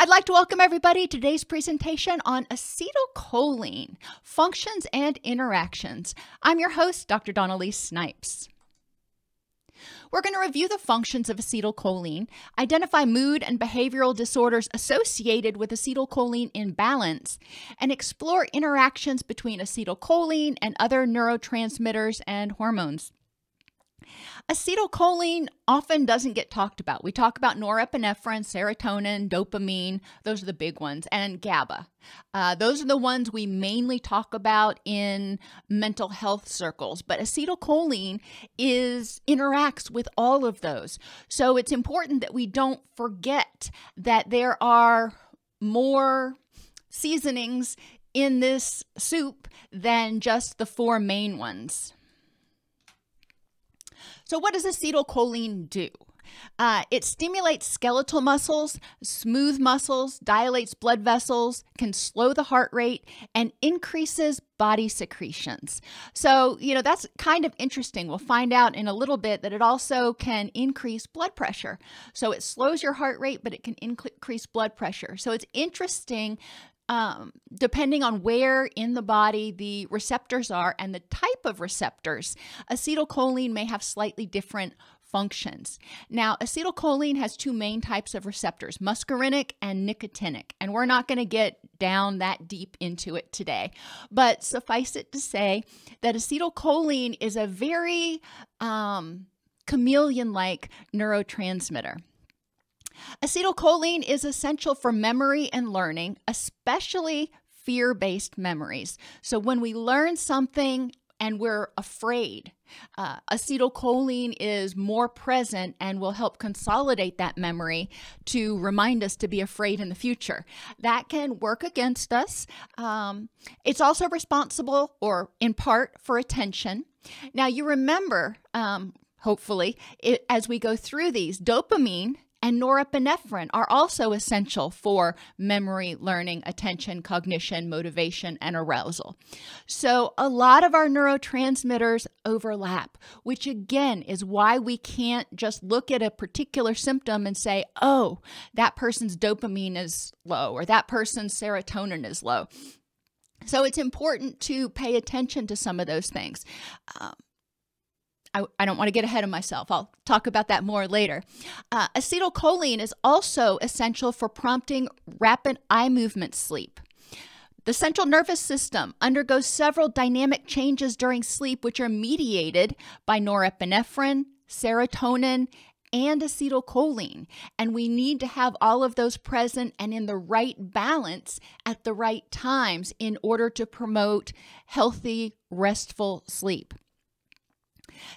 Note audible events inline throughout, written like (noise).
I'd like to welcome everybody to today's presentation on acetylcholine, functions and interactions. I'm your host, Dr. Dawn-Elise Snipes. We're going to review the functions of acetylcholine, identify mood and behavioral disorders associated with acetylcholine imbalance, and explore interactions between acetylcholine and other neurotransmitters and hormones. Acetylcholine often doesn't get talked about. We talk about norepinephrine, serotonin, dopamine, those are the big ones, and GABA. Uh, those are the ones we mainly talk about in mental health circles. But acetylcholine is interacts with all of those. So it's important that we don't forget that there are more seasonings in this soup than just the four main ones. So, what does acetylcholine do? Uh, it stimulates skeletal muscles, smooth muscles, dilates blood vessels, can slow the heart rate, and increases body secretions. So, you know, that's kind of interesting. We'll find out in a little bit that it also can increase blood pressure. So, it slows your heart rate, but it can increase blood pressure. So, it's interesting um, depending on where in the body the receptors are and the type of receptors, acetylcholine may have slightly different functions. Now, acetylcholine has two main types of receptors, muscarinic and nicotinic, and we're not going to get down that deep into it today. But suffice it to say that acetylcholine is a very um, chameleon like neurotransmitter. Acetylcholine is essential for memory and learning, especially fear based memories. So when we learn something and we're afraid, uh, acetylcholine is more present and will help consolidate that memory to remind us to be afraid in the future. That can work against us. Um, it's also responsible, or in part, for attention. Now, you remember, um, hopefully, it, as we go through these, dopamine and norepinephrine are also essential for memory, learning, attention, cognition, motivation, and arousal. So, a lot of our neurotransmitters overlap, which again is why we can't just look at a particular symptom and say, oh, that person's dopamine is low or that person's serotonin is low. So, it's important to pay attention to some of those things. Um, I, I, don't want to get ahead of myself. I'll talk about that more later. Uh, acetylcholine is also essential for prompting rapid eye movement sleep. The central nervous system undergoes several dynamic changes during sleep, which are mediated by norepinephrine, serotonin, and acetylcholine. And we need to have all of those present and in the right balance at the right times in order to promote healthy, restful sleep.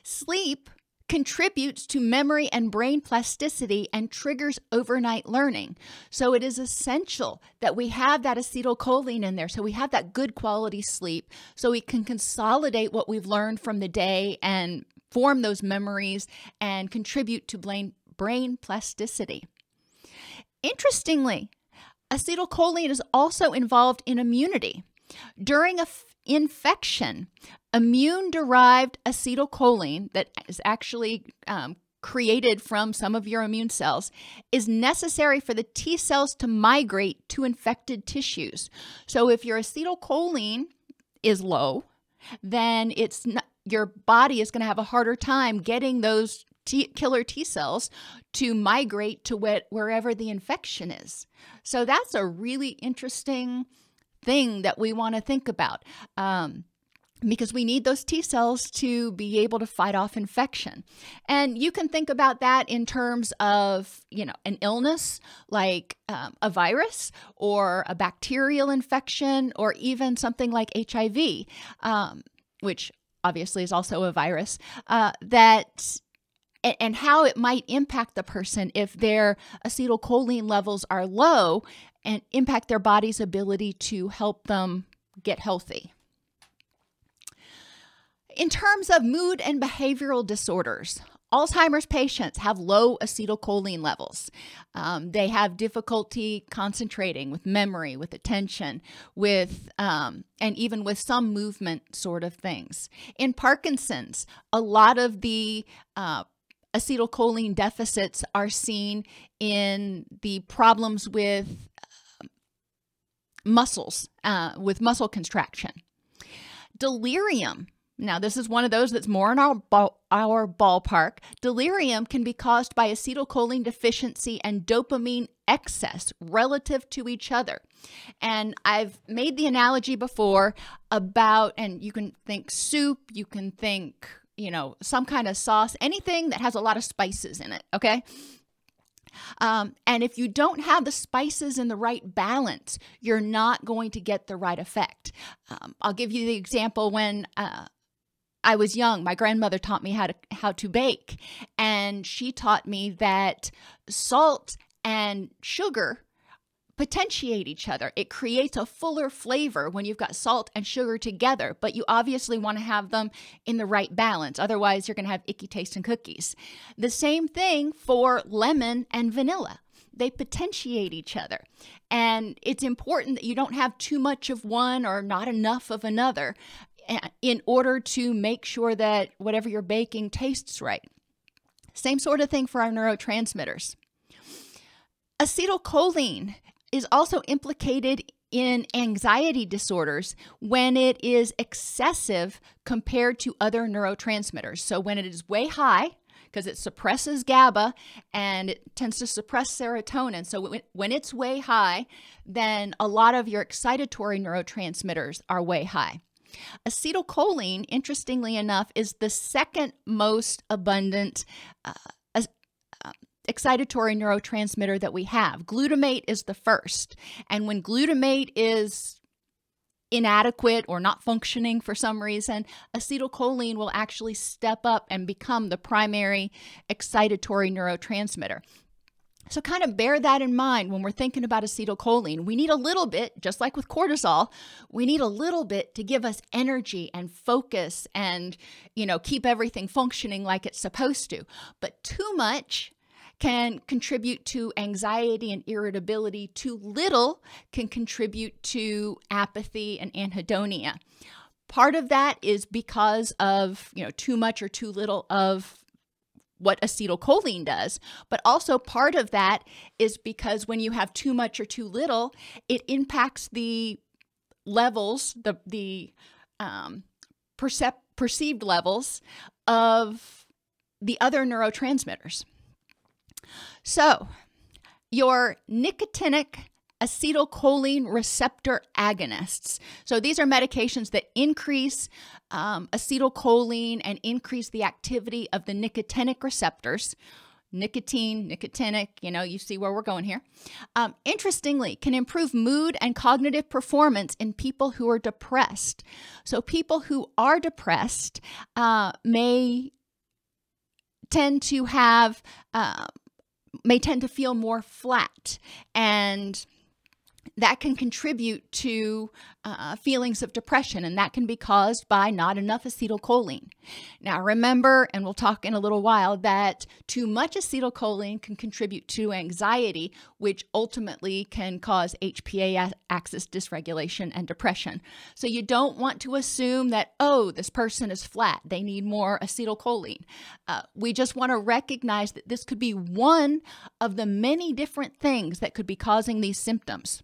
Sleep contributes to memory and brain plasticity and triggers overnight learning. So it is essential that we have that acetylcholine in there so we have that good quality sleep so we can consolidate what we've learned from the day and form those memories and contribute to brain, brain plasticity. Interestingly, acetylcholine is also involved in immunity. During a infection, immune derived acetylcholine that is actually um, created from some of your immune cells is necessary for the T cells to migrate to infected tissues. So if your acetylcholine is low, then it's not, your body is going to have a harder time getting those T- killer T cells to migrate to wh- wherever the infection is. So that's a really interesting thing that we want to think about. Um, because we need those T cells to be able to fight off infection. And you can think about that in terms of, you know, an illness like um, a virus or a bacterial infection or even something like HIV, um, which obviously is also a virus, uh, that and how it might impact the person if their acetylcholine levels are low and impact their body's ability to help them get healthy. In terms of mood and behavioral disorders, Alzheimer's patients have low acetylcholine levels. Um, they have difficulty concentrating with memory, with attention, with um, and even with some movement sort of things. In Parkinson's, a lot of the uh, acetylcholine deficits are seen in the problems with uh, muscles, uh, with muscle contraction. Delirium. Now, this is one of those that's more in our, our ballpark. Delirium can be caused by acetylcholine deficiency and dopamine excess relative to each other. And I've made the analogy before about, and you can think soup, you can think you know, some kind of sauce, anything that has a lot of spices in it, okay? Um, and if you don't have the spices in the right balance, you're not going to get the right effect. Um, I'll give you the example when uh, I was young, my grandmother taught me how to how to bake, and she taught me that salt and sugar potentiate each other. It creates a fuller flavor when you've got salt and sugar together, but you obviously want to have them in the right balance. Otherwise, you're going to have icky tasting cookies. The same thing for lemon and vanilla. They potentiate each other. And it's important that you don't have too much of one or not enough of another eh, in order to make sure that whatever you're baking tastes right. Same sort of thing for our neurotransmitters. Acetylcholine is also implicated in anxiety disorders when it is excessive compared to other neurotransmitters. So, when it is way high, because it suppresses GABA and it tends to suppress serotonin. So, when it's way high, then a lot of your excitatory neurotransmitters are way high. Acetylcholine, interestingly enough, is the second most abundant uh, excitatory neurotransmitter that we have. Glutamate is the first. And when glutamate is inadequate or not functioning for some reason, acetylcholine will actually step up and become the primary excitatory neurotransmitter. So, kind of bear that in mind when we're thinking about acetylcholine. We need a little bit, just like with cortisol, we need a little bit to give us energy and focus and, you know, keep everything functioning like it's supposed to. But too much can contribute to anxiety and irritability. Too little can contribute to apathy and anhedonia. Part of that is because of, you know, too much or too little of what acetylcholine does, but also part of that is because when you have too much or too little, it impacts the levels, the the um, percep- perceived levels of the other neurotransmitters. So, your nicotinic acetylcholine receptor agonists. So, these are medications that increase um, acetylcholine and increase the activity of the nicotinic receptors. Nicotine, nicotinic, you know, you see where we're going here. Um, interestingly, can improve mood and cognitive performance in people who are depressed. So, people who are depressed uh, may tend to have uh, may tend to feel more flat and that can contribute to uh, feelings of depression, and that can be caused by not enough acetylcholine. Now, remember, and we'll talk in a little while, that too much acetylcholine can contribute to anxiety, which ultimately can cause HPA axis dysregulation and depression. So, you don't want to assume that, oh, this person is flat, they need more acetylcholine. Uh, we just want to recognize that this could be one of the many different things that could be causing these symptoms.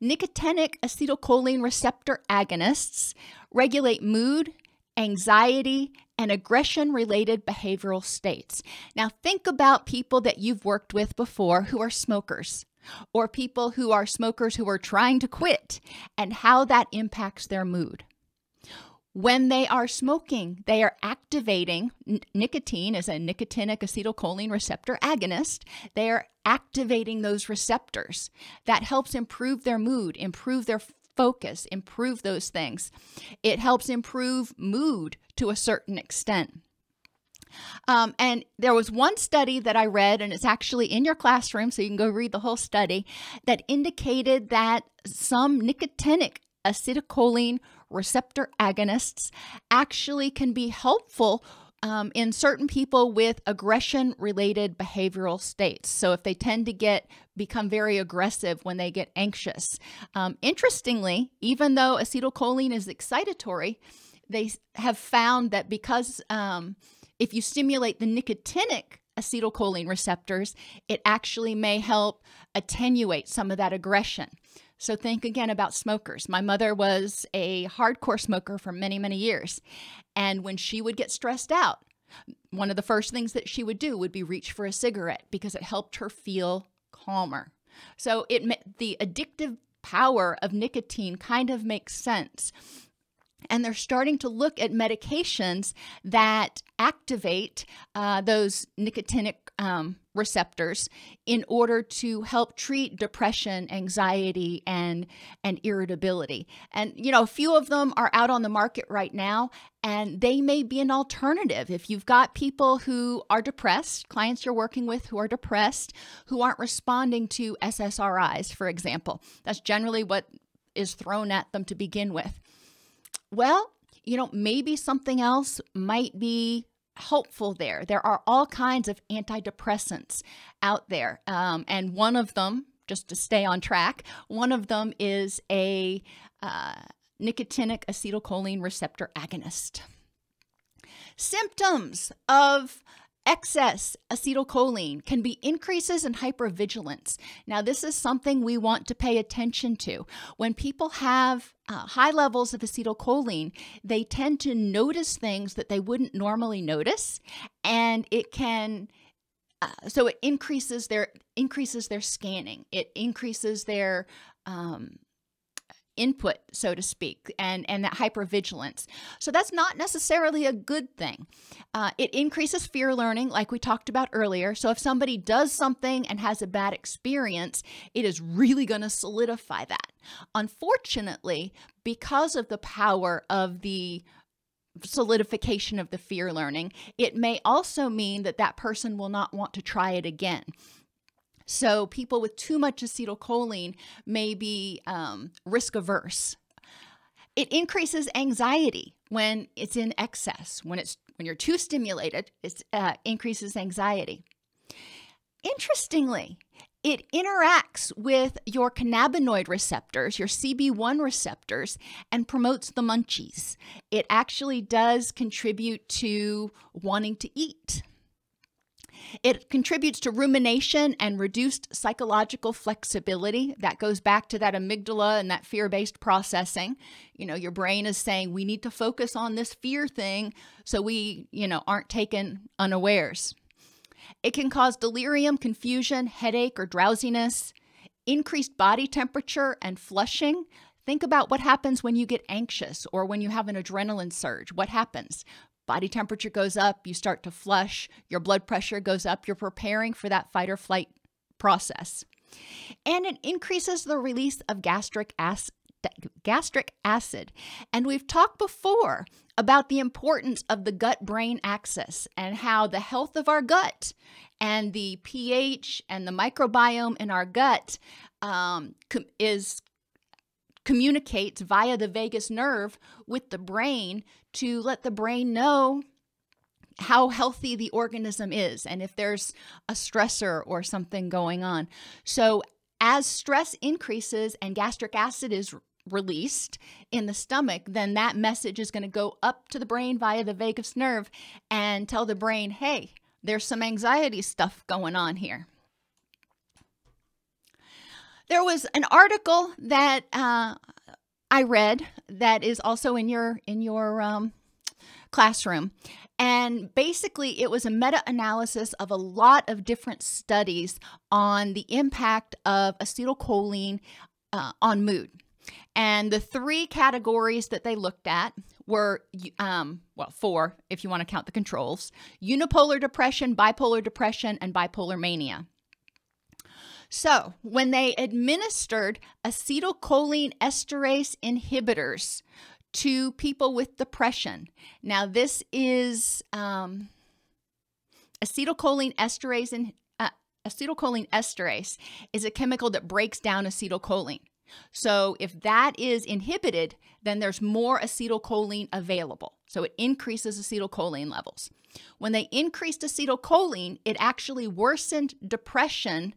Nicotinic acetylcholine receptor agonists regulate mood, anxiety, and aggression related behavioral states. Now, think about people that you've worked with before who are smokers or people who are smokers who are trying to quit and how that impacts their mood. When they are smoking, they are activating nicotine as a nicotinic acetylcholine receptor agonist. They are activating those receptors. That helps improve their mood, improve their focus, improve those things. It helps improve mood to a certain extent. Um, and there was one study that I read, and it's actually in your classroom, so you can go read the whole study, that indicated that some nicotinic acetylcholine receptor agonists actually can be helpful um, in certain people with aggression related behavioral states. So, if they tend to get become very aggressive when they get anxious. Um, interestingly, even though acetylcholine is excitatory, they have found that because um, if you stimulate the nicotinic acetylcholine receptors, it actually may help attenuate some of that aggression. So think again about smokers. My mother was a hardcore smoker for many, many years. And when she would get stressed out, one of the first things that she would do would be reach for a cigarette because it helped her feel calmer. So it the addictive power of nicotine kind of makes sense and they're starting to look at medications that activate uh, those nicotinic um, receptors in order to help treat depression, anxiety, and and irritability. And you know, a few of them are out on the market right now, and they may be an alternative if you've got people who are depressed, clients you're working with who are depressed, who aren't responding to SSRIs, for example. That's generally what is thrown at them to begin with well, you know, maybe something else might be helpful there. There are all kinds of antidepressants out there. Um, and one of them, just to stay on track, one of them is a uh, nicotinic acetylcholine receptor agonist. Symptoms of Excess acetylcholine can be increases in hypervigilance. Now, this is something we want to pay attention to. When people have uh, high levels of acetylcholine, they tend to notice things that they wouldn't normally notice, and it can. Uh, so it increases their increases their scanning. It increases their um, input, so to speak, and, and that hypervigilance. So that's not necessarily a good thing. Uh, it increases fear learning, like we talked about earlier. So if somebody does something and has a bad experience, it is really going to solidify that. Unfortunately, because of the power of the solidification of the fear learning, it may also mean that that person will not want to try it again. So, people with too much acetylcholine may be um, risk averse. It increases anxiety when it's in excess. When it's when you're too stimulated, it uh, increases anxiety. Interestingly, it interacts with your cannabinoid receptors, your CB1 receptors, and promotes the munchies. It actually does contribute to wanting to eat. It contributes to rumination and reduced psychological flexibility. That goes back to that amygdala and that fear based processing. You know, your brain is saying, we need to focus on this fear thing so we, you know, aren't taken unawares. It can cause delirium, confusion, headache, or drowsiness, increased body temperature, and flushing. Think about what happens when you get anxious or when you have an adrenaline surge. What happens? Body temperature goes up, you start to flush, your blood pressure goes up, you're preparing for that fight or flight process. And it increases the release of gastric acid. Gastric acid. And we've talked before about the importance of the gut brain axis and how the health of our gut and the pH and the microbiome in our gut um, is communicates via the vagus nerve with the brain to let the brain know how healthy the organism is and if there's a stressor or something going on. So, as stress increases and gastric acid is released in the stomach, then that message is going to go up to the brain via the vagus nerve and tell the brain, hey, there's some anxiety stuff going on here. There was an article that uh, I read that is also in your in your um, classroom, and basically it was a meta-analysis of a lot of different studies on the impact of acetylcholine uh, on mood. And the three categories that they looked at were, um, well, four if you want to count the controls unipolar depression, bipolar depression, and bipolar mania. So, when they administered acetylcholine esterase inhibitors to people with depression, now this is um, acetylcholine esterase uh, acetylcholine esterase is a chemical that breaks down acetylcholine. So, if that is inhibited, then there's more acetylcholine available. So, it increases acetylcholine levels. When they increased acetylcholine, it actually worsened depression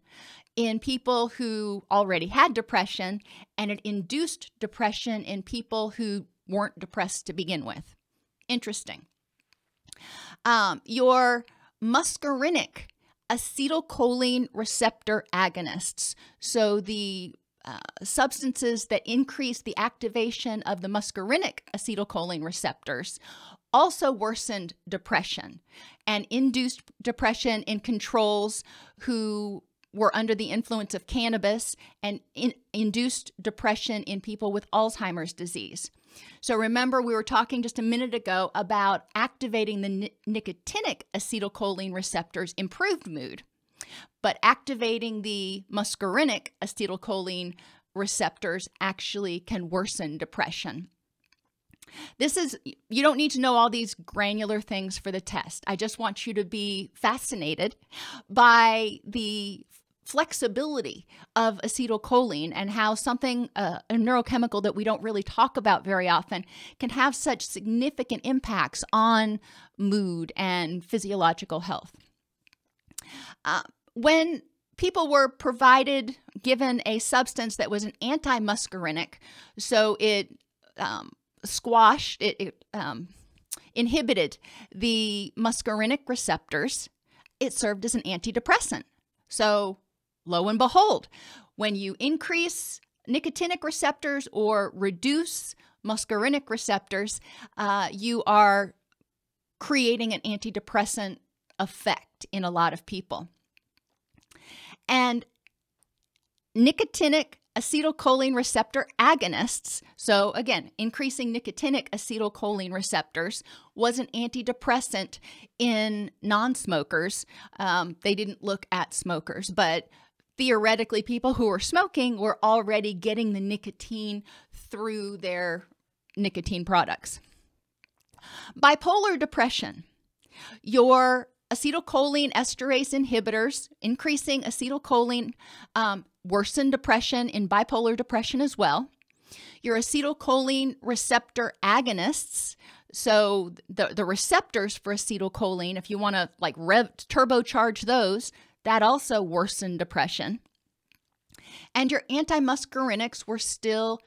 in people who already had depression, and it induced depression in people who weren't depressed to begin with. Interesting. Um, your muscarinic acetylcholine receptor agonists, so the uh, substances that increase the activation of the muscarinic acetylcholine receptors also worsened depression and induced depression in controls who were under the influence of cannabis and in, induced depression in people with Alzheimer's disease. So, remember, we were talking just a minute ago about activating the nicotinic acetylcholine receptors improved mood, but activating the muscarinic acetylcholine receptors actually can worsen depression. This is, you don't need to know all these granular things for the test. I just want you to be fascinated by the flexibility of acetylcholine and how something, uh, a neurochemical that we don't really talk about very often, can have such significant impacts on mood and physiological health. Uh, when people were provided, given a substance that was an anti muscarinic, so it um, squashed, it, it um, inhibited the muscarinic receptors, it served as an antidepressant. So lo and behold, when you increase nicotinic receptors or reduce muscarinic receptors, uh, you are creating an antidepressant effect in a lot of people. And nicotinic acetylcholine receptor agonists, so again, increasing nicotinic acetylcholine receptors, was an antidepressant in non smokers. Um, they didn't look at smokers, but theoretically, people who were smoking were already getting the nicotine through their nicotine products. Bipolar depression. Your acetylcholine esterase inhibitors, increasing acetylcholine, um, worsen depression in bipolar depression as well. Your acetylcholine receptor agonists, so the, the receptors for acetylcholine, if you want to like rev turbocharge those, that also worsened depression. And your antimuscarinics were still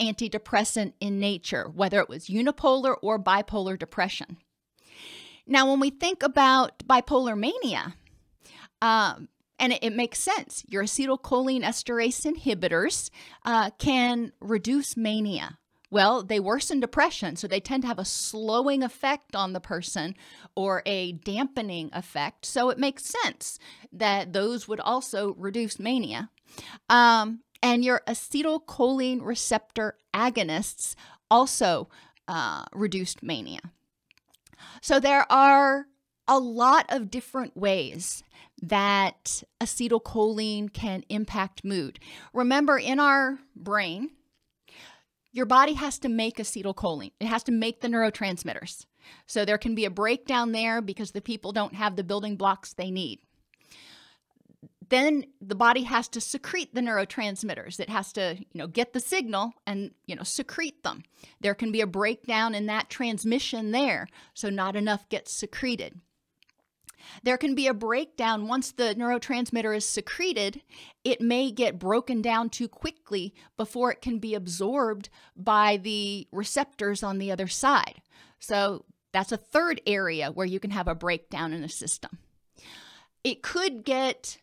antidepressant in nature, whether it was unipolar or bipolar depression. Now, when we think about bipolar mania, um, and it, it, makes sense, your acetylcholine esterase inhibitors uh, can reduce mania. Well, they worsen depression, so they tend to have a slowing effect on the person or a dampening effect. So it makes sense that those would also reduce mania. Um, and your acetylcholine receptor agonists also uh, reduced mania. So there are a lot of different ways that acetylcholine can impact mood. Remember, in our brain, your body has to make acetylcholine. It has to make the neurotransmitters. So there can be a breakdown there because the people don't have the building blocks they need. Then the body has to secrete the neurotransmitters. It has to, you know, get the signal and, you know, secrete them. There can be a breakdown in that transmission there, so not enough gets secreted. There can be a breakdown once the neurotransmitter is secreted. It may get broken down too quickly before it can be absorbed by the receptors on the other side. So that's a third area where you can have a breakdown in a system. It could get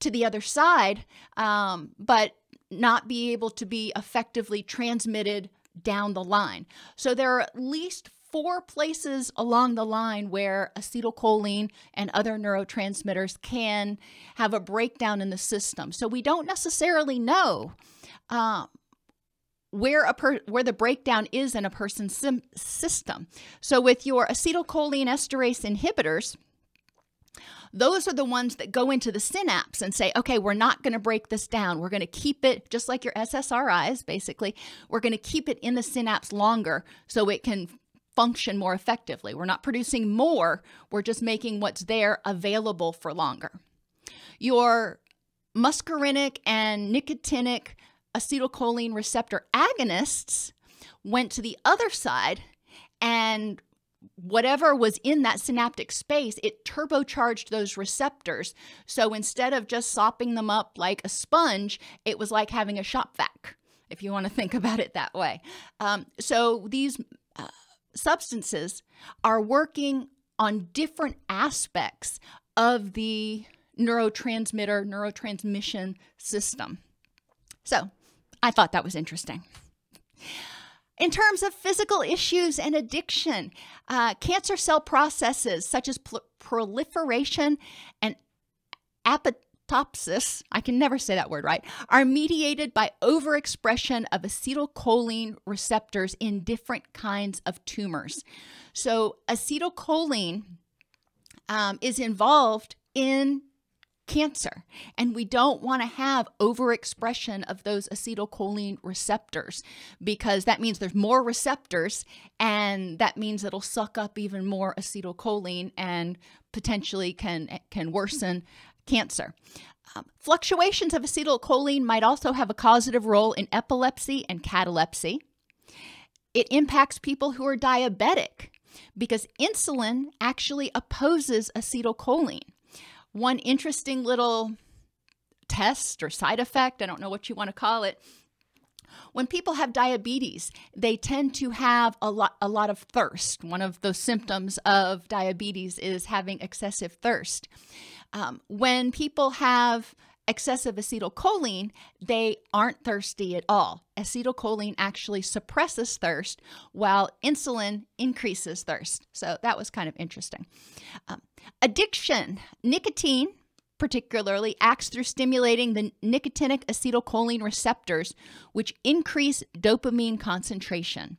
to the other side, um, but not be able to be effectively transmitted down the line. So there are at least four places along the line where acetylcholine and other neurotransmitters can have a breakdown in the system. So we don't necessarily know uh, where a per- where the breakdown is in a person's sim- system. So with your acetylcholine esterase inhibitors, those are the ones that go into the synapse and say, okay, we're not going to break this down. We're going to keep it just like your SSRIs, basically. We're going to keep it in the synapse longer so it can function more effectively. We're not producing more, we're just making what's there available for longer. Your muscarinic and nicotinic acetylcholine receptor agonists went to the other side and whatever was in that synaptic space, it turbocharged those receptors. So instead of just sopping them up like a sponge, it was like having a shop vac, if you want to think (laughs) about it that way. Um, so these uh, substances are working on different aspects of the neurotransmitter, neurotransmission system. So I thought that was interesting. In terms of physical issues and addiction, uh, cancer cell processes such as pl- proliferation and apoptosis, I can never say that word right, are mediated by overexpression of acetylcholine receptors in different kinds of tumors. So, acetylcholine um, is involved in cancer. And we don't want to have overexpression of those acetylcholine receptors because that means there's more receptors and that means it'll suck up even more acetylcholine and potentially can can worsen cancer. Um, fluctuations of acetylcholine might also have a causative role in epilepsy and catalepsy. It impacts people who are diabetic because insulin actually opposes acetylcholine. One interesting little test or side effect, I don't know what you want to call it. When people have diabetes, they tend to have a lot a lot of thirst. One of those symptoms of diabetes is having excessive thirst. Um, when people have excessive acetylcholine, they aren't thirsty at all. Acetylcholine actually suppresses thirst while insulin increases thirst. So that was kind of interesting. Um, addiction, nicotine particularly acts through stimulating the nicotinic acetylcholine receptors, which increase dopamine concentration.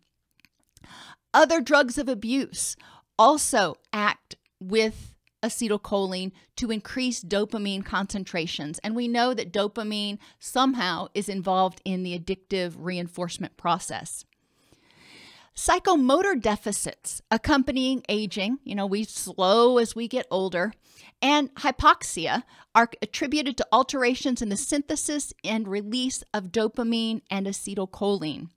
Other drugs of abuse also act with acetylcholine to increase dopamine concentrations. And we know that dopamine somehow is involved in the addictive reinforcement process. Psychomotor deficits accompanying aging, you know, we slow as we get older, and hypoxia are attributed to alterations in the synthesis and release of dopamine and acetylcholine.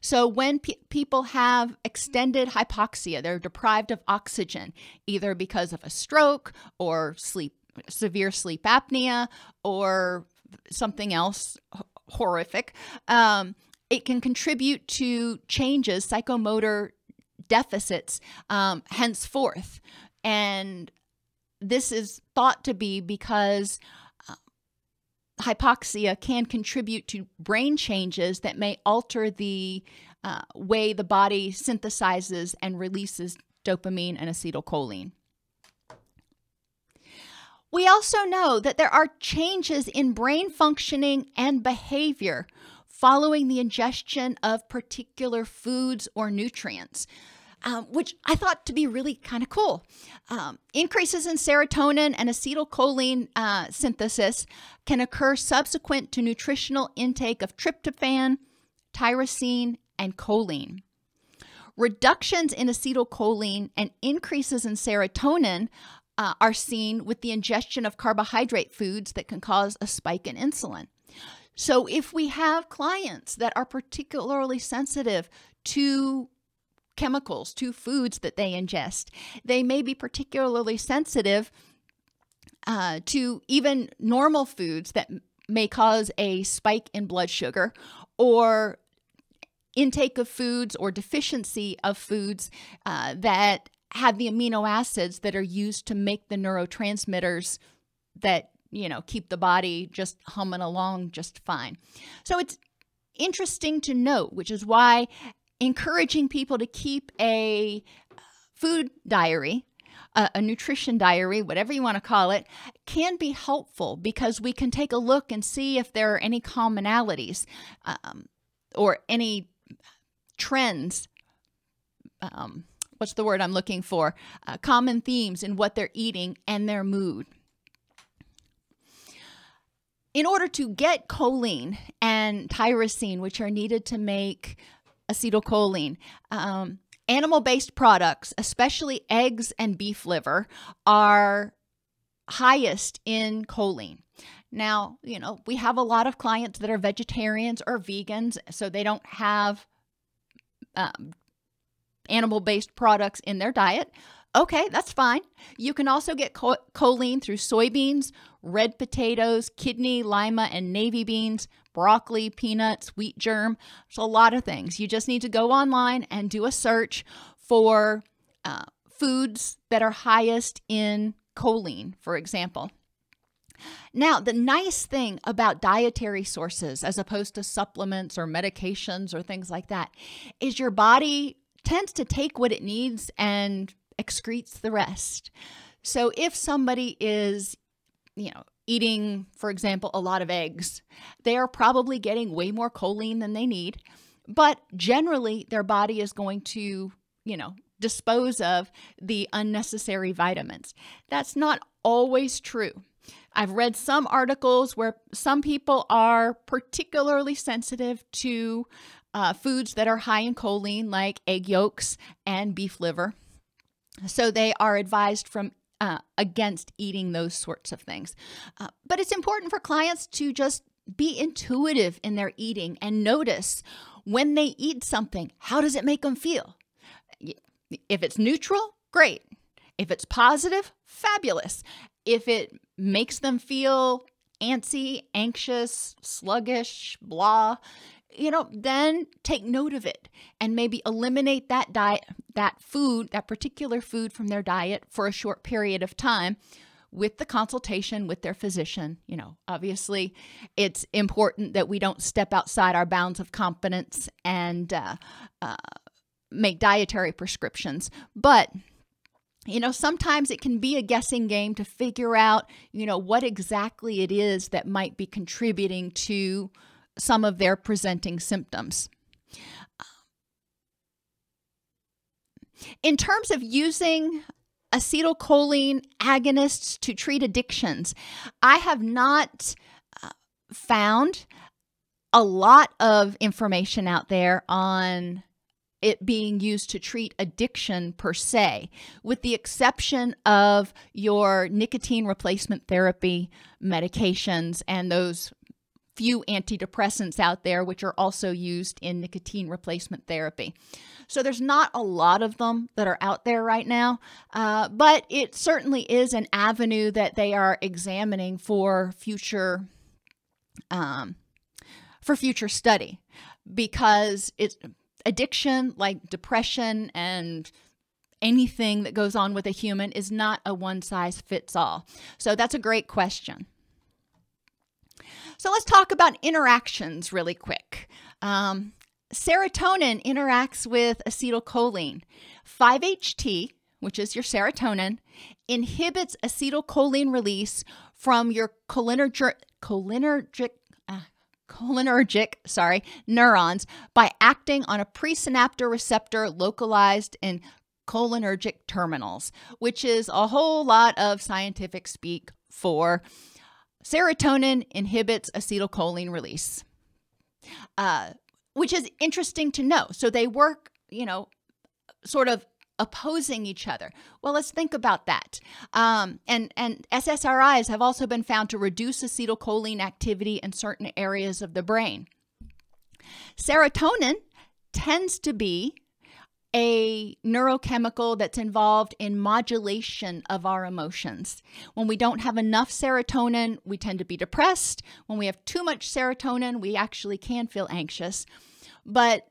So, when pe- people have extended hypoxia, they're deprived of oxygen, either because of a stroke or sleep, severe sleep apnea or something else horrific. Um, it can contribute to changes, psychomotor deficits, um, henceforth. And this is thought to be because hypoxia can contribute to brain changes that may alter the uh, way the body synthesizes and releases dopamine and acetylcholine. We also know that there are changes in brain functioning and behavior following the ingestion of particular foods or nutrients um, which I thought to be really kind of cool. Um, increases in serotonin and acetylcholine uh, synthesis can occur subsequent to nutritional intake of tryptophan, tyrosine, and choline. Reductions in acetylcholine and increases in serotonin uh, are seen with the ingestion of carbohydrate foods that can cause a spike in insulin. So, if we have clients that are particularly sensitive to chemicals to foods that they ingest. They may be particularly sensitive uh, to even normal foods that may cause a spike in blood sugar or intake of foods or deficiency of foods uh, that have the amino acids that are used to make the neurotransmitters that you know, keep the body just humming along just fine. So it's interesting to note, which is why encouraging people to keep a food diary a, nutrition diary, whatever you want to call it, can be helpful because we can take a look and see if there are any commonalities um, or any trends. Um, what's the word I'm looking for? Uh, common themes in what they're eating and their mood. In order to get choline and tyrosine, which are needed to make acetylcholine, um, animal based products, especially eggs and beef liver, are highest in choline. Now, you know, we have a lot of clients that are vegetarians or vegans, so they don't have um, animal based products in their diet. Okay, that's fine. You can also get choline through soybeans, red potatoes, kidney, lima, and navy beans, broccoli, peanuts, wheat germ. There's a lot of things. You just need to go online and do a search for uh, foods that are highest in choline, for example. Now, the nice thing about dietary sources, as opposed to supplements or medications or things like that, is your body tends to take what it needs and excretes the rest. So if somebody is, you know, eating, for example, a lot of eggs, they are probably getting way more choline than they need. But generally, their body is going to, you know, dispose of the unnecessary vitamins. That's not always true. I've read some articles where some people are particularly sensitive to uh, foods that are high in choline, like egg yolks and beef liver. So they are advised from uh, against eating those sorts of things. Uh, but it's important for clients to just be intuitive in their eating and notice when they eat something, how does it make them feel? If it's neutral, great. If it's positive, fabulous. If it makes them feel antsy, anxious, sluggish, blah, you know, then take note of it and maybe eliminate that diet, that food, that particular food from their diet for a short period of time with the consultation with their physician. You know, obviously, it's important that we don't step outside our bounds of competence and uh, uh, make dietary prescriptions, but you know, sometimes it can be a guessing game to figure out, you know, what exactly it is that might be contributing to some of their presenting symptoms. In terms of using acetylcholine agonists to treat addictions, I have not uh, found a lot of information out there on it being used to treat addiction per se, with the exception of your nicotine replacement therapy medications and those few antidepressants out there, which are also used in nicotine replacement therapy. So there's not a lot of them that are out there right now, uh, but it certainly is an avenue that they are examining for future um, for future study because it's addiction like depression and anything that goes on with a human is not a one size fits all. So that's a great question. So let's talk about interactions really quick. Um, serotonin interacts with acetylcholine. 5-HT, which is your serotonin, inhibits acetylcholine release from your cholinergic, cholinergic uh, cholinergic, sorry, neurons by acting on a presynaptic receptor localized in cholinergic terminals, which is a whole lot of scientific speak for Serotonin inhibits acetylcholine release, uh, which is interesting to know. So they work, you know, sort of opposing each other. Well, let's think about that. Um, and and SSRIs have also been found to reduce acetylcholine activity in certain areas of the brain. Serotonin tends to be a neurochemical that's involved in modulation of our emotions. When we don't have enough serotonin, we tend to be depressed. When we have too much serotonin, we actually can feel anxious. But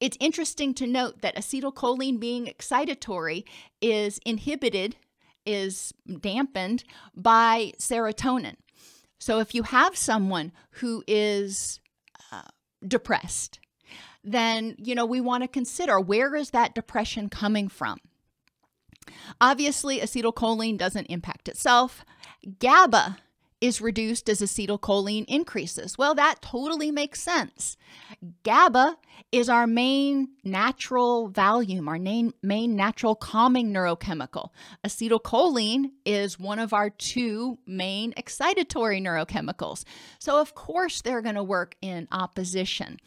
it's interesting to note that acetylcholine being excitatory is inhibited, is dampened by serotonin. So if you have someone who is uh, depressed, then you know we want to consider where is that depression coming from. Obviously, acetylcholine doesn't impact itself. GABA is reduced as acetylcholine increases. Well, that totally makes sense. GABA is our main natural volume, our main, main natural calming neurochemical. Acetylcholine is one of our two main excitatory neurochemicals. So, of course, they're going to work in opposition.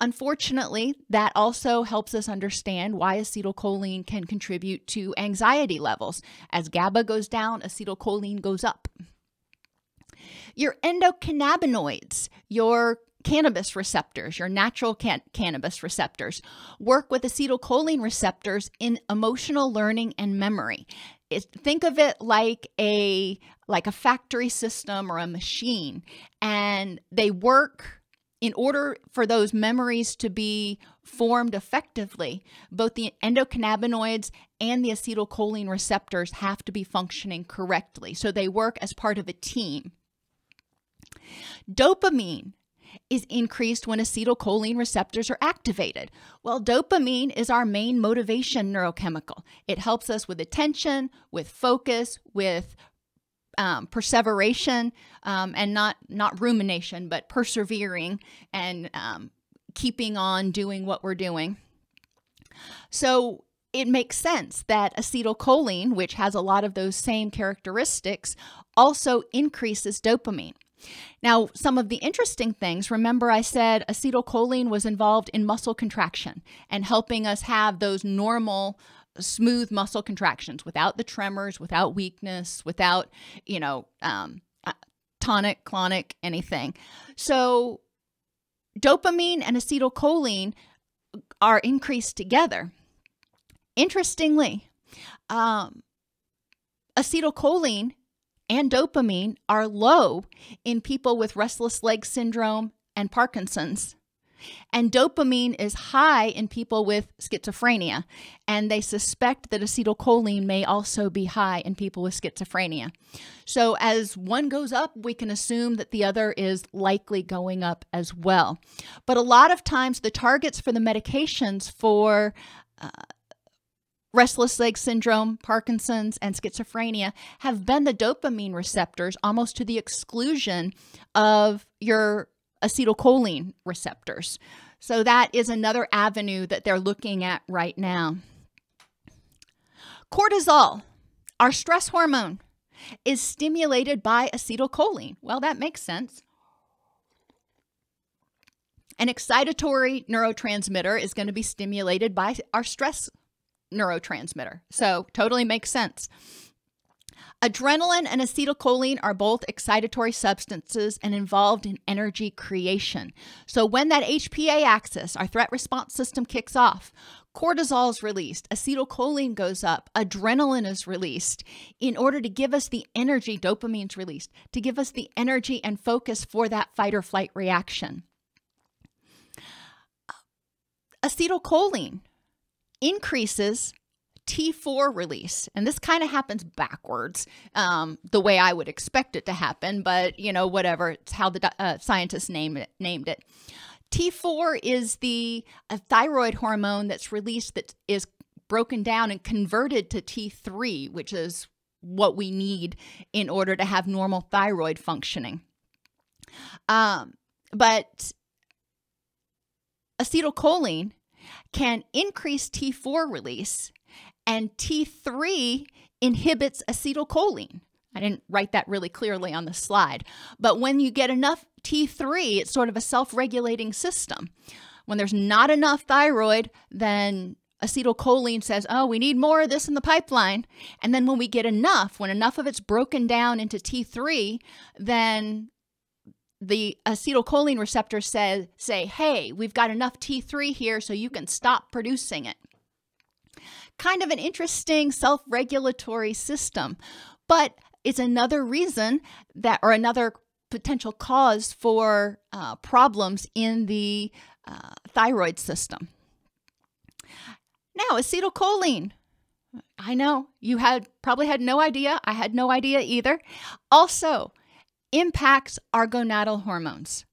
Unfortunately, that also helps us understand why acetylcholine can contribute to anxiety levels. As GABA goes down, acetylcholine goes up. Your endocannabinoids, your cannabis receptors, your natural can- cannabis receptors, work with acetylcholine receptors in emotional learning and memory. It, think of it like a like a factory system or a machine, and they work in order for those memories to be formed effectively, both the endocannabinoids and the acetylcholine receptors have to be functioning correctly. So they work as part of a team. Dopamine is increased when acetylcholine receptors are activated. Well, dopamine is our main motivation neurochemical. It helps us with attention, with focus, with um, perseveration, um, and not not rumination, but persevering and um, keeping on doing what we're doing. So it makes sense that acetylcholine, which has a lot of those same characteristics, also increases dopamine. Now, some of the interesting things remember, I said acetylcholine was involved in muscle contraction and helping us have those normal smooth muscle contractions without the tremors, without weakness, without, you know, um, uh, tonic, clonic, anything. So, dopamine and acetylcholine are increased together. Interestingly, um, acetylcholine and dopamine are low in people with restless leg syndrome and Parkinson's. And dopamine is high in people with schizophrenia. And they suspect that acetylcholine may also be high in people with schizophrenia. So, as one goes up, we can assume that the other is likely going up as well. But a lot of times, the targets for the medications for uh, restless leg syndrome, Parkinson's, and schizophrenia have been the dopamine receptors almost to the exclusion of your acetylcholine receptors. So that is another avenue that they're looking at right now. Cortisol, our stress hormone, is stimulated by acetylcholine. Well, that makes sense. An excitatory neurotransmitter is going to be stimulated by our stress neurotransmitter. So, totally makes sense. Adrenaline and acetylcholine are both excitatory substances and involved in energy creation. So, when that HPA axis, our threat response system, kicks off, cortisol is released, acetylcholine goes up, adrenaline is released in order to give us the energy, dopamine's released, to give us the energy and focus for that fight or flight reaction. Acetylcholine increases T4 release. And this kind of happens backwards, um, the way I would expect it to happen, but you know, whatever. It's how the uh, scientists named it, named it. T4 is the thyroid hormone that's released that is broken down and converted to T3, which is what we need in order to have normal thyroid functioning. Um, but acetylcholine can increase T4 release, and T3 inhibits acetylcholine. I didn't write that really clearly on the slide, but when you get enough T3, it's sort of a self regulating system. When there's not enough thyroid, then acetylcholine says, oh, we need more of this in the pipeline. And then when we get enough, when enough of it's broken down into T3, then the acetylcholine receptors say, say, hey, we've got enough T3 here so you can stop producing it. Kind of an interesting self regulatory system, but it's another reason that, or another potential cause for uh, problems in the uh, thyroid system. Now, acetylcholine. I know you had probably had no idea. I had no idea either. Also, impacts our gonadal hormones.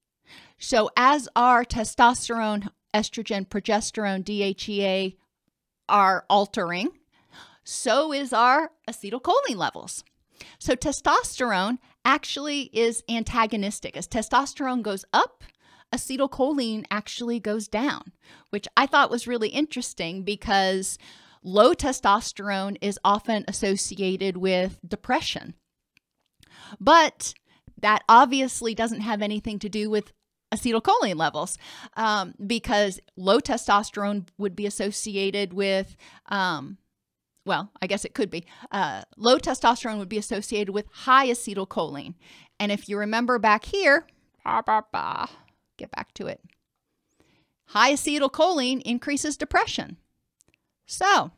So, as our testosterone, estrogen, progesterone, DHEA are altering, so is our acetylcholine levels. So, testosterone actually is antagonistic. As testosterone goes up, acetylcholine actually goes down, which I thought was really interesting because low testosterone is often associated with depression. But that obviously doesn't have anything to do with acetylcholine levels um, because low testosterone would be associated with um, well, I guess it could be. Uh, low testosterone would be associated with high acetylcholine. And if you remember back here, bah, bah, bah, get back to it. High acetylcholine increases depression. So,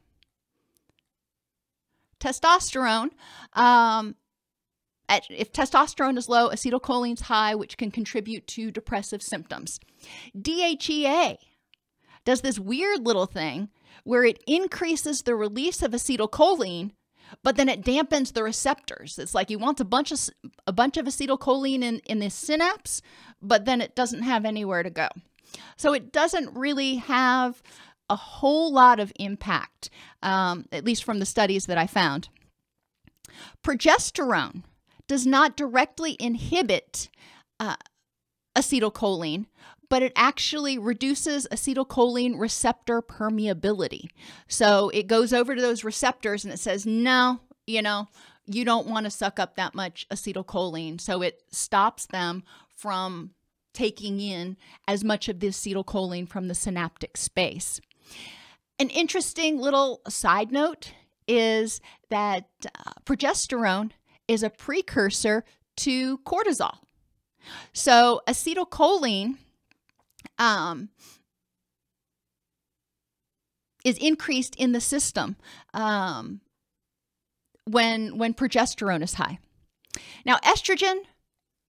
testosterone, um, at, if testosterone is low, acetylcholine is high, which can contribute to depressive symptoms. DHEA does this weird little thing where it increases the release of acetylcholine but then it dampens the receptors. It's like you want a bunch of a bunch of acetylcholine in in the synapse, but then it doesn't have anywhere to go. So it doesn't really have a whole lot of impact, um, at least from the studies that I found. Progesterone does not directly inhibit uh, acetylcholine, but it actually reduces acetylcholine receptor permeability. So it goes over to those receptors and it says, no, you know, you don't want to suck up that much acetylcholine. So it stops them from taking in as much of the acetylcholine from the synaptic space. An interesting little side note is that uh, progesterone is a precursor to cortisol. So acetylcholine um, is increased in the system um, when when progesterone is high. Now, estrogen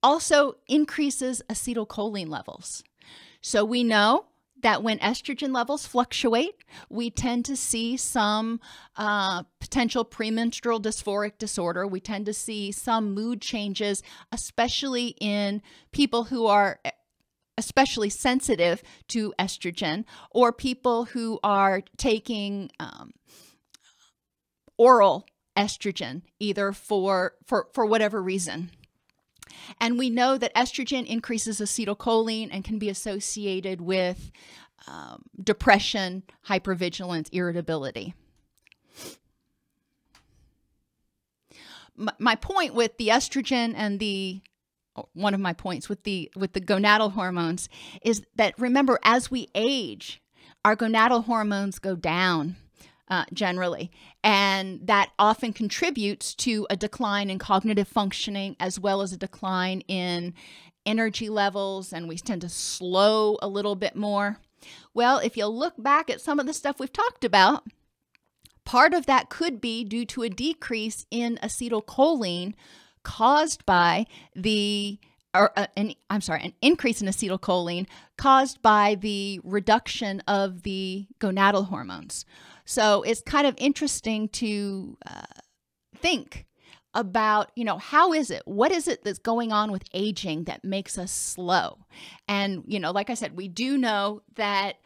also increases acetylcholine levels. So we know that when estrogen levels fluctuate, we tend to see some uh, potential premenstrual dysphoric disorder. We tend to see some mood changes, especially in people who are especially sensitive to estrogen, or people who are taking um, oral estrogen, either for, for, for whatever reason. And we know that estrogen increases acetylcholine and can be associated with um, depression, hypervigilance, irritability. My, my point with the estrogen and the one of my points with the with the gonadal hormones is that remember as we age our gonadal hormones go down uh, generally and that often contributes to a decline in cognitive functioning as well as a decline in energy levels and we tend to slow a little bit more well if you look back at some of the stuff we've talked about part of that could be due to a decrease in acetylcholine caused by the or uh, an, I'm sorry, an increase in acetylcholine caused by the reduction of the gonadal hormones. So it's kind of interesting to uh, think about, you know, how is it? What is it that's going on with aging that makes us slow? And, you know, like I said, we do know that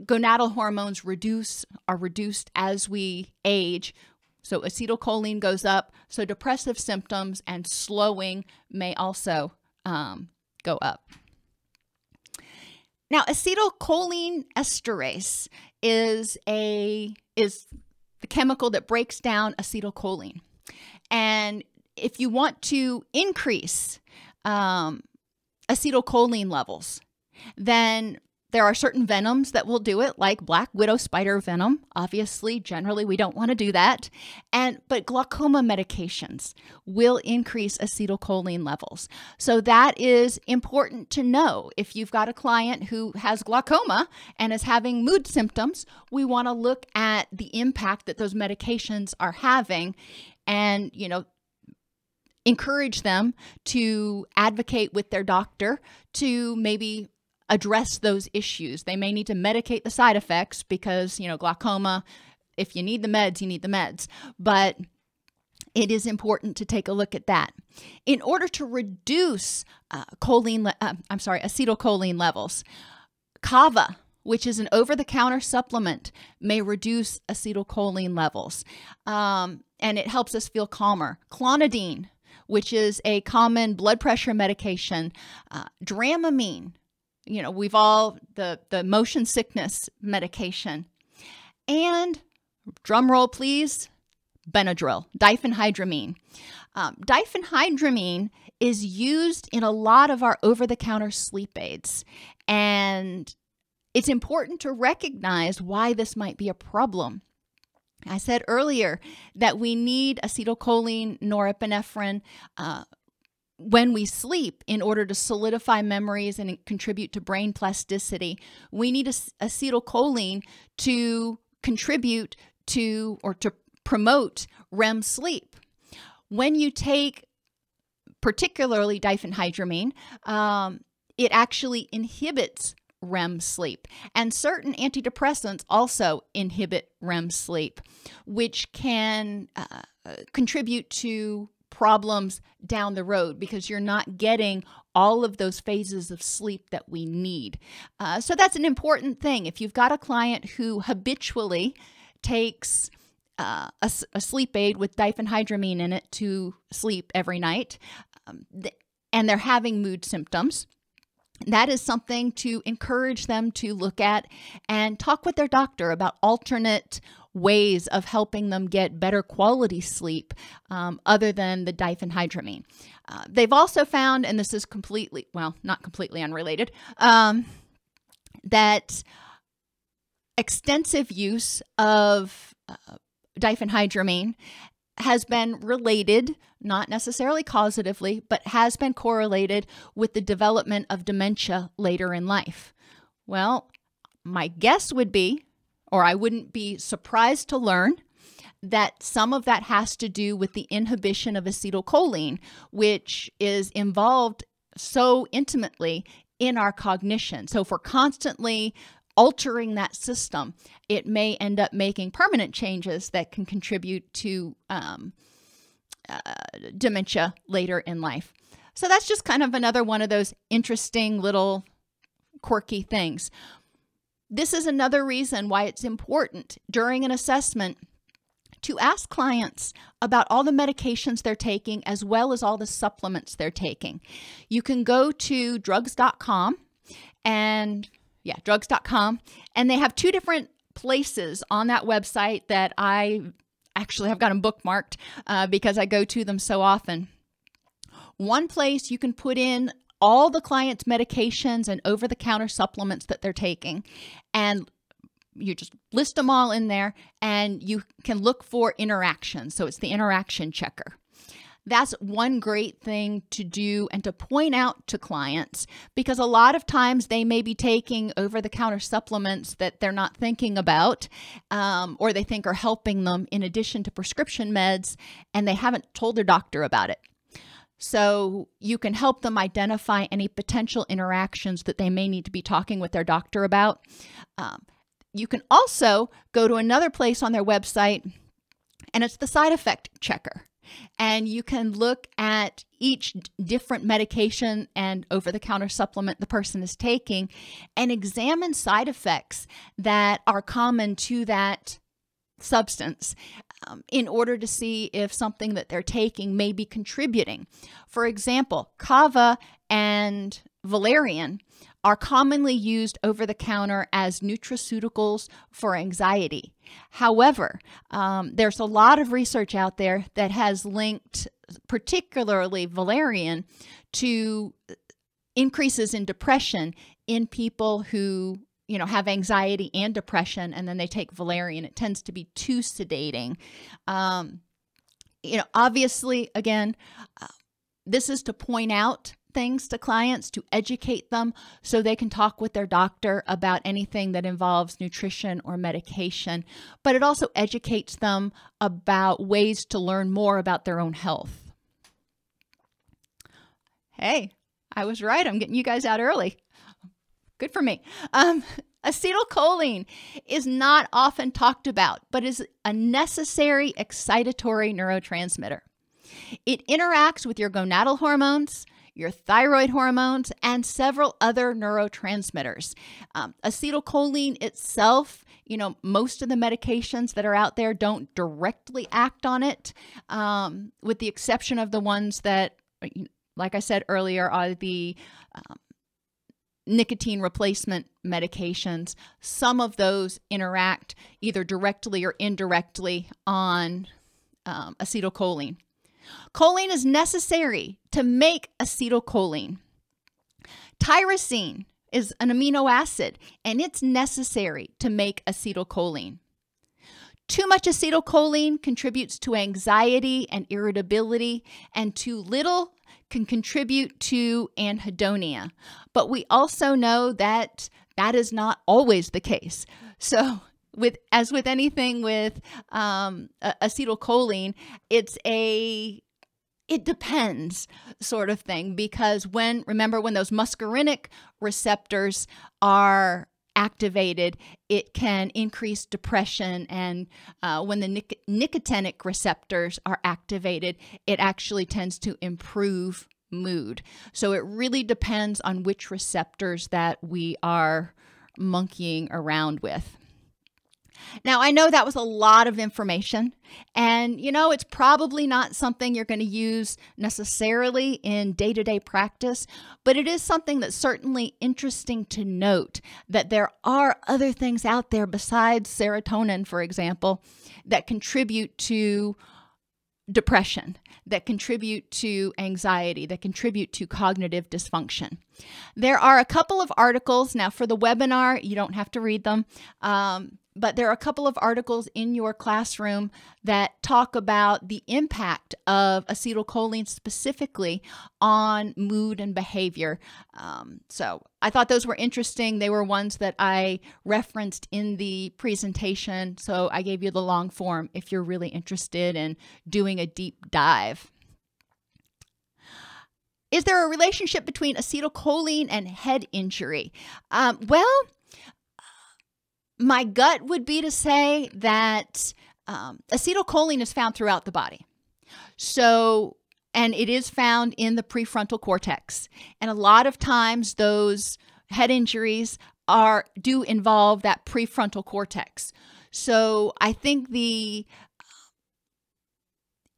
gonadal hormones reduce are reduced as we age so acetylcholine goes up. So depressive symptoms and slowing may also um, go up. Now, acetylcholine esterase is a is the chemical that breaks down acetylcholine, and if you want to increase um, acetylcholine levels, then there are certain venoms that will do it, like black widow spider venom. Obviously, generally we don't want to do that. And but glaucoma medications will increase acetylcholine levels. So that is important to know. If you've got a client who has glaucoma and is having mood symptoms, we want to look at the impact that those medications are having and, you know, encourage them to advocate with their doctor to maybe address those issues. They may need to medicate the side effects because, you know, glaucoma, if you need the meds, you need the meds. But it is important to take a look at that. In order to reduce uh, choline, le- uh, I'm sorry, acetylcholine levels, kava, which is an over the counter supplement, may reduce acetylcholine levels um, and it helps us feel calmer. Clonidine, which is a common blood pressure medication, uh, Dramamine, you know, we've all the the motion sickness medication, and drum roll please, Benadryl, diphenhydramine. Um, diphenhydramine is used in a lot of our over the counter sleep aids, and it's important to recognize why this might be a problem. I said earlier that we need acetylcholine, norepinephrine, uh, when we sleep, in order to solidify memories and contribute to brain plasticity, we need acetylcholine to contribute to or to promote REM sleep. When you take particularly diphenhydramine, um, it actually inhibits REM sleep. And certain antidepressants also inhibit REM sleep, which can uh, contribute to problems down the road because you're not getting all of those phases of sleep that we need. Uh, so that's an important thing. If you've got a client who habitually takes uh, a, a, sleep aid with diphenhydramine in it to sleep every night, um, th- and they're having mood symptoms, that is something to encourage them to look at and talk with their doctor about alternate ways of helping them get better quality sleep um, other than the diphenhydramine. Uh, they've also found, and this is completely, well, not completely unrelated, um, that extensive use of uh, diphenhydramine has been related, not necessarily causatively, but has been correlated with the development of dementia later in life. Well, my guess would be, or I wouldn't be surprised to learn, that some of that has to do with the inhibition of acetylcholine, which is involved so intimately in our cognition. So, we're constantly altering that system, it may end up making permanent changes that can contribute to um, uh, dementia later in life. So that's just kind of another one of those interesting little quirky things. This is another reason why it's important during an assessment to ask clients about all the medications they're taking as well as all the supplements they're taking. You can go to drugs.com and yeah, drugs.com. And they have two different places on that website that I actually have got them bookmarked uh, because I go to them so often. One place you can put in all the client's medications and over the counter supplements that they're taking and you just list them all in there and you can look for interactions. So it's the interaction checker. That's one great thing to do and to point out to clients because a lot of times they may be taking over the counter supplements that they're not thinking about um, or they think are helping them in addition to prescription meds and they haven't told their doctor about it. So you can help them identify any potential interactions that they may need to be talking with their doctor about. Um, you can also go to another place on their website, and it's the side effect checker and you can look at each different medication and over the counter supplement the person is taking and examine side effects that are common to that substance um, in order to see if something that they're taking may be contributing. For example, kava and valerian are commonly used over the counter as nutraceuticals for anxiety. However, um, there's a lot of research out there that has linked, particularly valerian, to increases in depression in people who you know have anxiety and depression and then they take valerian it tends to be too sedating um, you know obviously again uh, this is to point out things to clients to educate them so they can talk with their doctor about anything that involves nutrition or medication. But it also educates them about ways to learn more about their own health. Hey, I was right. I'm getting you guys out early. Good for me. Um, (laughs) Acetylcholine is not often talked about, but is a necessary excitatory neurotransmitter. It interacts with your gonadal hormones, your thyroid hormones, and several other neurotransmitters. Um, acetylcholine itself, you know, most of the medications that are out there don't directly act on it, um, with the exception of the ones that, like I said earlier, are the um, nicotine replacement medications. Some of those interact either directly or indirectly on um, acetylcholine. Choline is necessary to make acetylcholine. Tyrosine is an amino acid and it's necessary to make acetylcholine. Too much acetylcholine contributes to anxiety and irritability, and too little can contribute to anhedonia. But we also know that that is not always the case. So, with as with anything with um, acetylcholine, it's a it depends sort of thing because when remember when those muscarinic receptors are activated, it can increase depression. And uh, when the nic- nicotinic receptors are activated, it actually tends to improve mood. So it really depends on which receptors that we are monkeying around with. Now, I know that was a lot of information, and you know, it's probably not something you're going to use necessarily in day to day practice, but it is something that's certainly interesting to note that there are other things out there besides serotonin, for example, that contribute to depression, that contribute to anxiety, that contribute to cognitive dysfunction. There are a couple of articles. Now, for the webinar, you don't have to read them. Um, but there are a couple of articles in your classroom that talk about the impact of acetylcholine specifically on mood and behavior. Um, so I thought those were interesting. They were ones that I referenced in the presentation. So I gave you the long form if you're really interested in doing a deep dive. Is there a relationship between acetylcholine and head injury? Um, well, my gut would be to say that um, acetylcholine is found throughout the body. So, and it is found in the prefrontal cortex. And a lot of times those head injuries are do involve that prefrontal cortex. So, I think the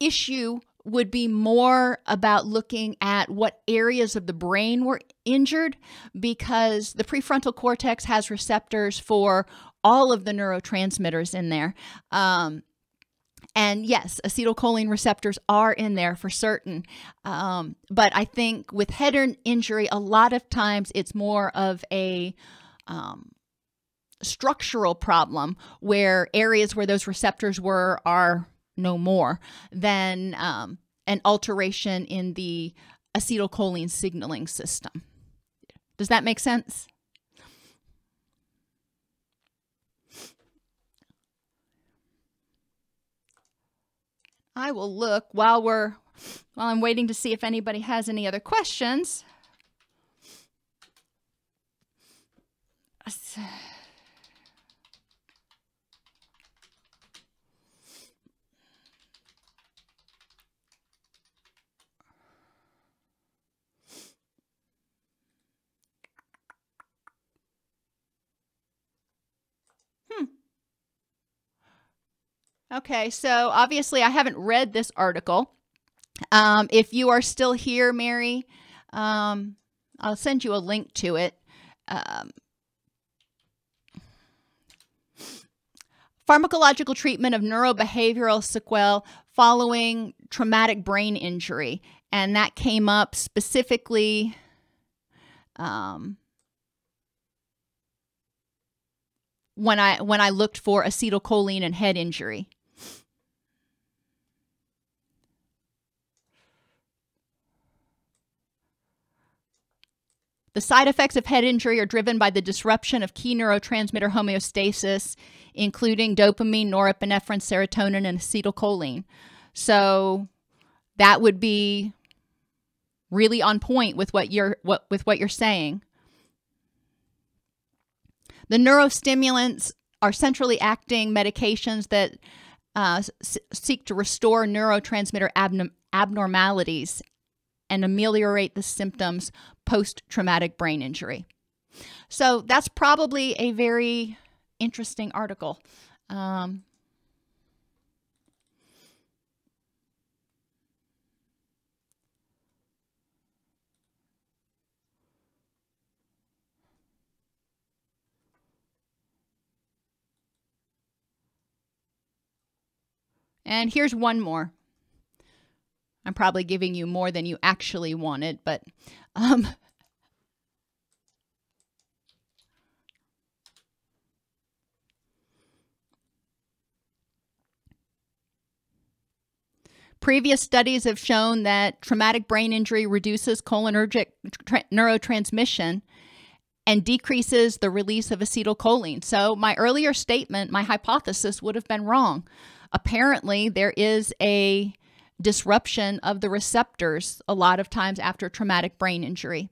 issue would be more about looking at what areas of the brain were injured because the prefrontal cortex has receptors for all of the neurotransmitters in there. Um, and yes, acetylcholine receptors are in there for certain. Um, but I think with head injury, a lot of times it's more of a um, structural problem where areas where those receptors were are no more than um, an alteration in the acetylcholine signaling system. Does that make sense? I will look while we're while I'm waiting to see if anybody has any other questions. Okay, so obviously I haven't read this article. Um, if you are still here, Mary, um, I'll send you a link to it. Um, pharmacological treatment of neurobehavioral sequelae following traumatic brain injury. And that came up specifically um, when I when I looked for acetylcholine and head injury. The side effects of head injury are driven by the disruption of key neurotransmitter homeostasis, including dopamine, norepinephrine, serotonin, and acetylcholine. So that would be really on point with what you're what with what you're saying. The neurostimulants are centrally acting medications that uh, s- seek to restore neurotransmitter abnorm- abnormalities and ameliorate the symptoms post traumatic brain injury. So that's probably a very interesting article. Um, And here's one more. I'm probably giving you more than you actually wanted, but um, Previous studies have shown that traumatic brain injury reduces cholinergic tra- neurotransmission and decreases the release of acetylcholine. So, my earlier statement, my hypothesis would have been wrong apparently there is a disruption of the receptors a lot of times after traumatic brain injury.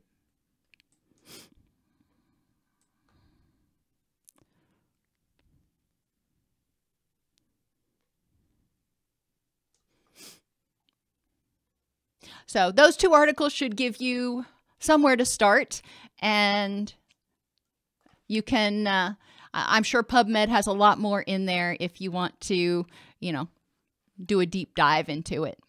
So, those two articles should give you somewhere to start, and you can. Uh, I'm sure PubMed has a lot more in there if you want to you know, do a deep dive into it.